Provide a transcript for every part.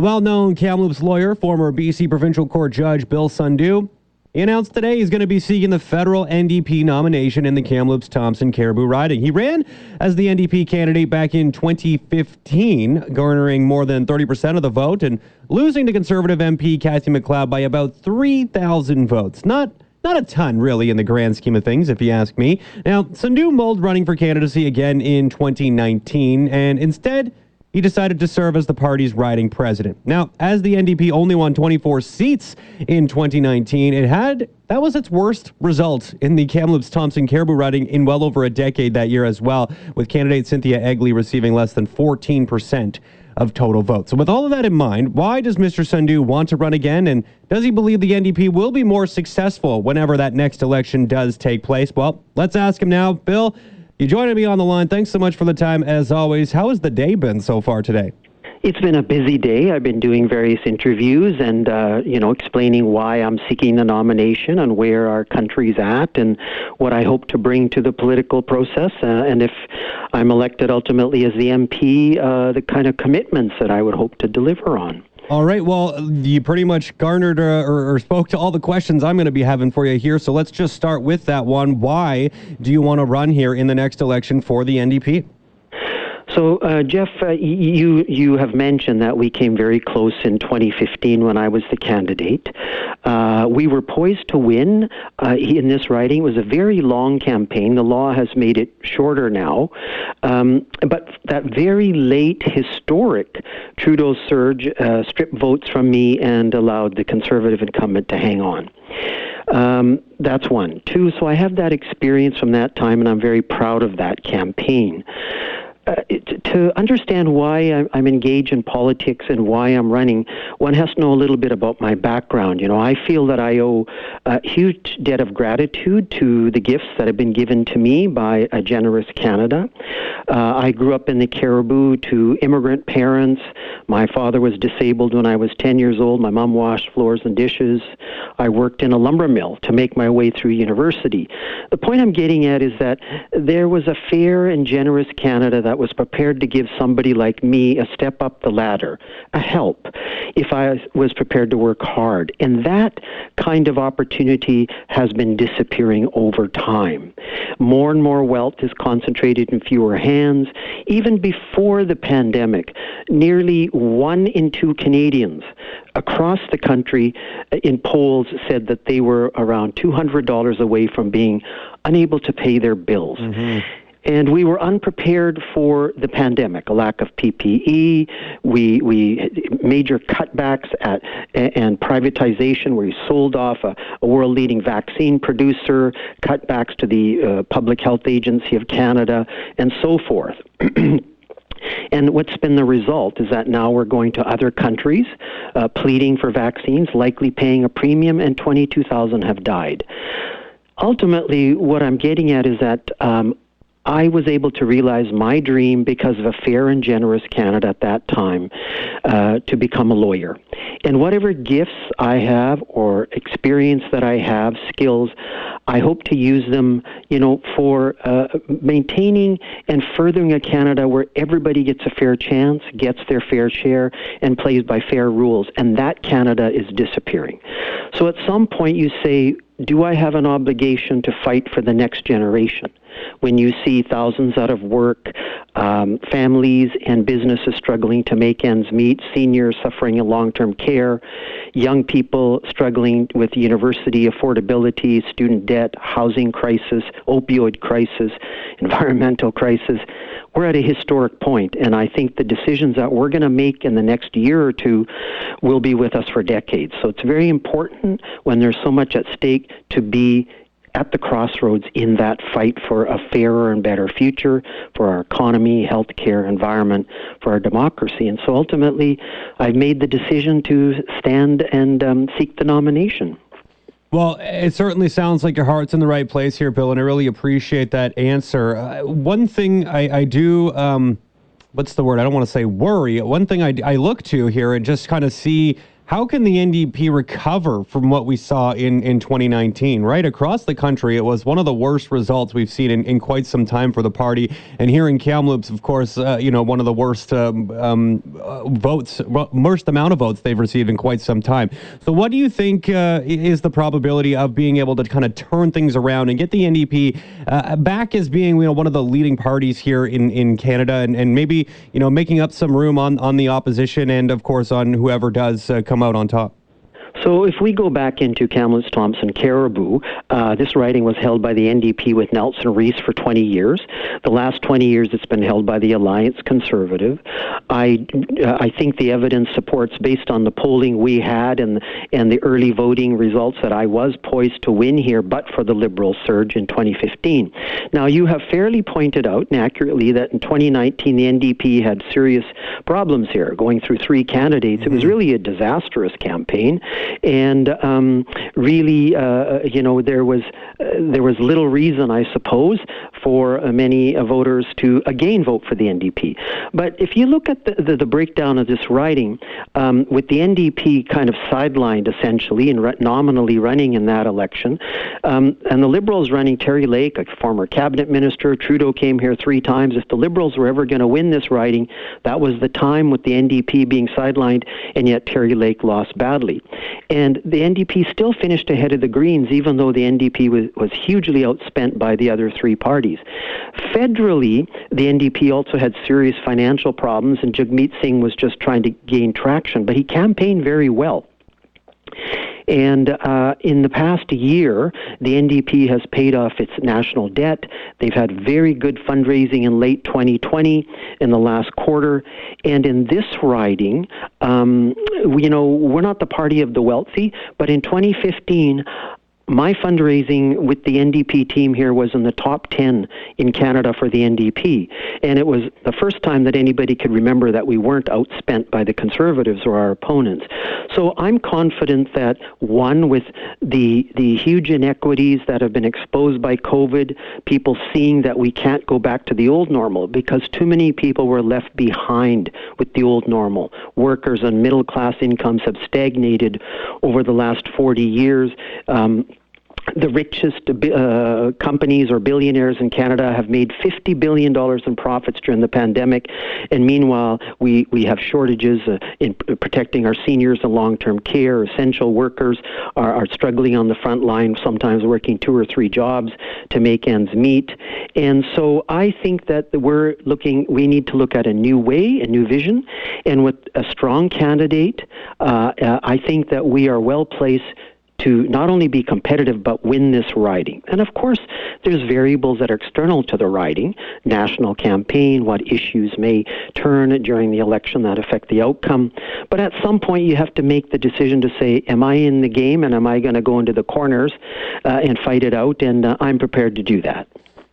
Well known Kamloops lawyer, former BC Provincial Court Judge Bill Sundhu, he announced today he's going to be seeking the federal NDP nomination in the Kamloops Thompson Cariboo riding. He ran as the NDP candidate back in 2015, garnering more than 30% of the vote and losing to Conservative MP Cathy McLeod by about 3,000 votes. Not not a ton, really, in the grand scheme of things, if you ask me. Now, Sundhu mulled running for candidacy again in 2019, and instead he decided to serve as the party's riding president. Now, as the NDP only won 24 seats in 2019, it had that was its worst result in the Kamloops Thompson Cariboo riding in well over a decade that year as well, with candidate Cynthia Egli receiving less than 14% of total votes. So, with all of that in mind, why does Mr. Sundhu want to run again? And does he believe the NDP will be more successful whenever that next election does take place? Well, let's ask him now. Bill, you joining me on the line. Thanks so much for the time, as always. How has the day been so far today? It's been a busy day. I've been doing various interviews and, uh, you know, explaining why I'm seeking the nomination and where our country's at and what I hope to bring to the political process. Uh, and if I'm elected ultimately as the MP, uh, the kind of commitments that I would hope to deliver on. All right. Well, you pretty much garnered uh, or, or, spoke to all the questions I'm going to be having for you here. So let's just start with that one. Why do you want to run here in the next election for the NDP? So, uh, Jeff, uh, you you have mentioned that we came very close in 2015 when I was the candidate. Uh, we were poised to win uh, in this riding. It was a very long campaign. The law has made it shorter now, um, but that very late historic Trudeau surge uh, stripped votes from me and allowed the Conservative incumbent to hang on. Um, that's one. Two, so I have that experience from that time, and I'm very proud of that campaign. Uh, to understand why I'm engaged in politics and why I'm running, one has to know a little bit about my background. You know, I feel that I owe a huge debt of gratitude to the gifts that have been given to me by a generous Canada. Uh, I grew up in the Cariboo to immigrant parents. My father was disabled when I was 10 years old. My mom washed floors and dishes. I worked in a lumber mill to make my way through university. The point I'm getting at is that there was a fair and generous Canada that was prepared to give somebody like me a step up the ladder, a help, if I was prepared to work hard. And that kind of opportunity has been disappearing over time. More and more wealth is concentrated in fewer hands. Even before the pandemic, nearly one in two Canadians across the country uh, in polls said that they were around $200 away from being unable to pay their bills. Mm-hmm. And we were unprepared for the pandemic, a lack of PPE, we, we major cutbacks at, and privatization where we sold off a, a world leading vaccine producer, cutbacks to the uh, Public Health Agency of Canada, and so forth. And what's been the result is that now we're going to other countries, uh, pleading for vaccines, likely paying a premium, and 22,000 have died. Ultimately, what I'm getting at is that um, I was able to realize my dream because of a fair and generous Canada at that time uh, to become a lawyer. And whatever gifts I have or experience that I have, skills, I hope to use them, you know, for uh, maintaining and furthering a Canada where everybody gets a fair chance, gets their fair share, and plays by fair rules. And that Canada is disappearing. So at some point you say, do I have an obligation to fight for the next generation? When you see thousands out of work, um, families and businesses struggling to make ends meet, seniors suffering in long term care, young people struggling with university affordability, student debt, housing crisis, opioid crisis, environmental crisis, we're at a historic point, and I think the decisions that we're going to make in the next year or two will be with us for decades. So it's very important when there's so much at stake to be at the crossroads in that fight for a fairer and better future for our economy, healthcare, environment, for our democracy. And so ultimately, I've made the decision to stand and um, seek the nomination. Well, it certainly sounds like your heart's in the right place here, Bill, and I really appreciate that answer. Uh, one thing I, I do, um, what's the word? I don't want to say worry. One thing I, I look to here and just kind of see how can the NDP recover from what we saw in, in 2019? Right across the country, it was one of the worst results we've seen in, in quite some time for the party. And here in Kamloops, of course, uh, you know, one of the worst um, um, uh, votes, worst amount of votes they've received in quite some time. So, what do you think uh, is the probability of being able to kind of turn things around and get the NDP uh, back as being, you know, one of the leading parties here in, in Canada and, and maybe, you know, making up some room on, on the opposition and, of course, on whoever does uh, come come out on top? So if we go back into Kamloops Thompson Cariboo, uh, this riding was held by the NDP with Nelson Riis for 20 years. The last 20 years, it's been held by the Alliance Conservative. I uh, I think the evidence supports, based on the polling we had and and the early voting results, that I was poised to win here, but for the Liberal surge in 2015. Now you have fairly pointed out and accurately that in 2019 the NDP had serious problems here, going through three candidates. Mm-hmm. It was mm-hmm. really a disastrous campaign and um, really, uh, you know, there was uh, there was little reason, I suppose, for uh, many uh, voters to again vote for the NDP. But if you look at the, the, the breakdown of this riding, um, with the NDP kind of sidelined essentially and re- nominally running in that election, um, and the Liberals running Terry Lake, a former cabinet minister, Trudeau came here three times. If the Liberals were ever going to win this riding, that was the time with the NDP being sidelined, and yet Terry Lake lost badly. And the NDP still finished ahead of the Greens, even though the NDP was, was hugely outspent by the other three parties. Federally, the NDP also had serious financial problems, and Jagmeet Singh was just trying to gain traction, but he campaigned very well. And uh, in the past year, the NDP has paid off its national debt. They've had very good fundraising in late 2020, in the last quarter. And in this riding, um, you know, we're not the party of the wealthy, but in 2015, my fundraising with the NDP team here was in the top 10 in Canada for the NDP. And it was the first time that anybody could remember that we weren't outspent by the Conservatives or our opponents. So I'm confident that, one, with the, the huge inequities that have been exposed by COVID, people seeing that we can't go back to the old normal because too many people were left behind with the old normal. Workers and middle class incomes have stagnated over the last 40 years. Um, the richest uh, companies or billionaires in Canada have made $50 billion in profits during the pandemic. And meanwhile, we, we have shortages uh, in protecting our seniors and long term care. Essential workers are, are struggling on the front line, sometimes working two or three jobs to make ends meet. And so I think that we're looking, we need to look at a new way, a new vision. And with a strong candidate, uh, uh I think that we are well placed to not only be competitive but win this riding. And of course, there's variables that are external to the riding, national campaign, what issues may turn during the election that affect the outcome. But at some point, you have to make the decision to say, am I in the game and am I going to go into the corners uh, and fight it out? And uh, I'm prepared to do that.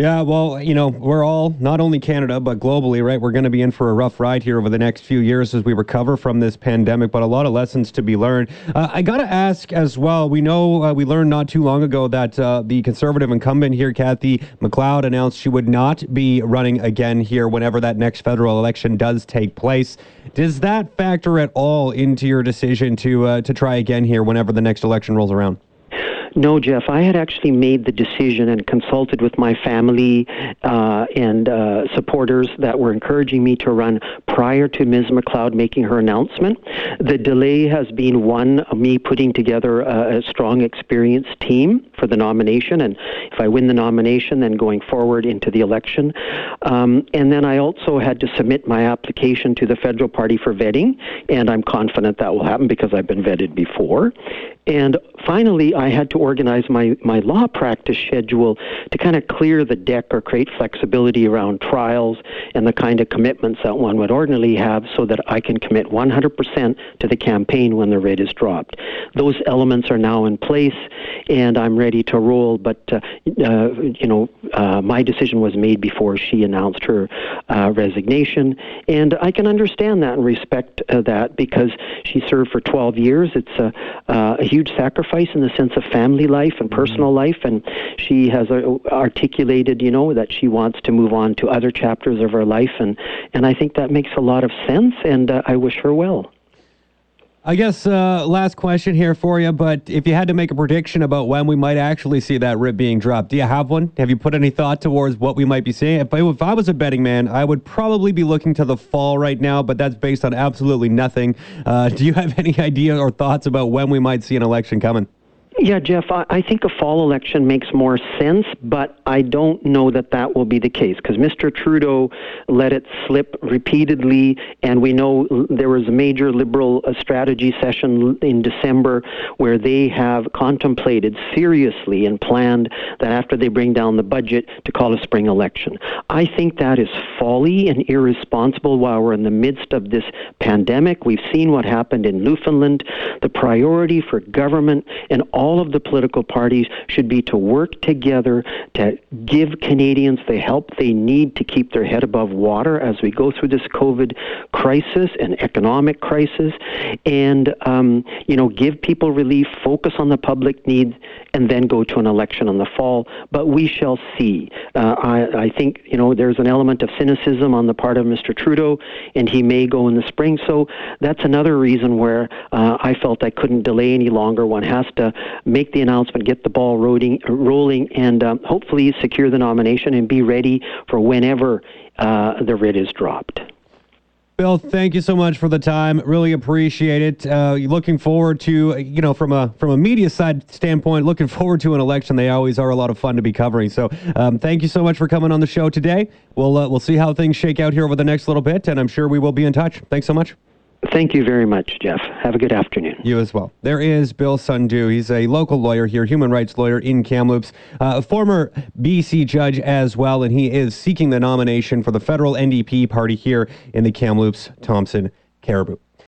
Yeah, well, you know, we're all, not only Canada, but globally, right? We're going to be in for a rough ride here over the next few years as we recover from this pandemic, but a lot of lessons to be learned. Uh, I got to ask as well we know uh, we learned not too long ago that uh, the conservative incumbent here, Cathy McLeod, announced she would not be running again here whenever that next federal election does take place. Does that factor at all into your decision to, uh, to try again here whenever the next election rolls around? No, Jeff. I had actually made the decision and consulted with my family uh, and uh, supporters that were encouraging me to run prior to Ms. McLeod making her announcement. The delay has been one me putting together a, a strong, experienced team for the nomination, and if I win the nomination, then going forward into the election. Um, and then I also had to submit my application to the federal party for vetting, and I'm confident that will happen because I've been vetted before. And finally, I had to organize my, my law practice schedule to kind of clear the deck or create flexibility around trials and the kind of commitments that one would ordinarily have so that I can commit 100% to the campaign when the rate is dropped. Those elements are now in place, and I'm ready to roll. But, uh, uh, you know, uh, my decision was made before she announced her uh, resignation, and I can understand that and respect uh, that because she served for 12 years. It's a, uh, a huge sacrifice in the sense of family life and mm-hmm. personal life, and she has uh, articulated, you know, that she wants to move on to other chapters of her life, and and I think that makes a lot of sense, and uh, I wish her well. I guess uh, last question here for you, but if you had to make a prediction about when we might actually see that rip being dropped, do you have one? Have you put any thought towards what we might be seeing? If I, if I was a betting man, I would probably be looking to the fall right now, but that's based on absolutely nothing. Uh, do you have any idea or thoughts about when we might see an election coming? Yeah, Jeff, I, I think a fall election makes more sense, but I don't know that that will be the case because Mr. Trudeau let it slip repeatedly, and we know there was a major Liberal uh, strategy session in December where they have contemplated seriously and planned that after they bring down the budget to call a spring election. I think that is folly and irresponsible while we're in the midst of this pandemic. We've seen what happened in Newfoundland. The priority for government and all all of the political parties should be to work together to give Canadians the help they need to keep their head above water as we go through this COVID crisis and economic crisis, and um, you know give people relief, focus on the public needs, and then go to an election in the fall. But we shall see. Uh, I, I think you know there's an element of cynicism on the part of Mr. Trudeau, and he may go in the spring. So that's another reason where uh, I felt I couldn't delay any longer. One has to make the announcement, get the ball rolling, rolling and um, hopefully secure the nomination and be ready for whenever uh, the writ is dropped. Bill, thank you so much for the time. Really appreciate it. Uh, looking forward to, you know, from a from a media side standpoint, looking forward to an election. They always are a lot of fun to be covering. So, um, thank you so much for coming on the show today. We'll uh, we'll see how things shake out here over the next little bit, and I'm sure we will be in touch. Thanks so much. Thank you very much, Jeff. Have a good afternoon. You as well. There is Bill Sundhu. He's a local lawyer here, human rights lawyer in Kamloops, uh, a former BC judge as well, and he is seeking the nomination for the federal NDP party here in the Kamloops Thompson Cariboo.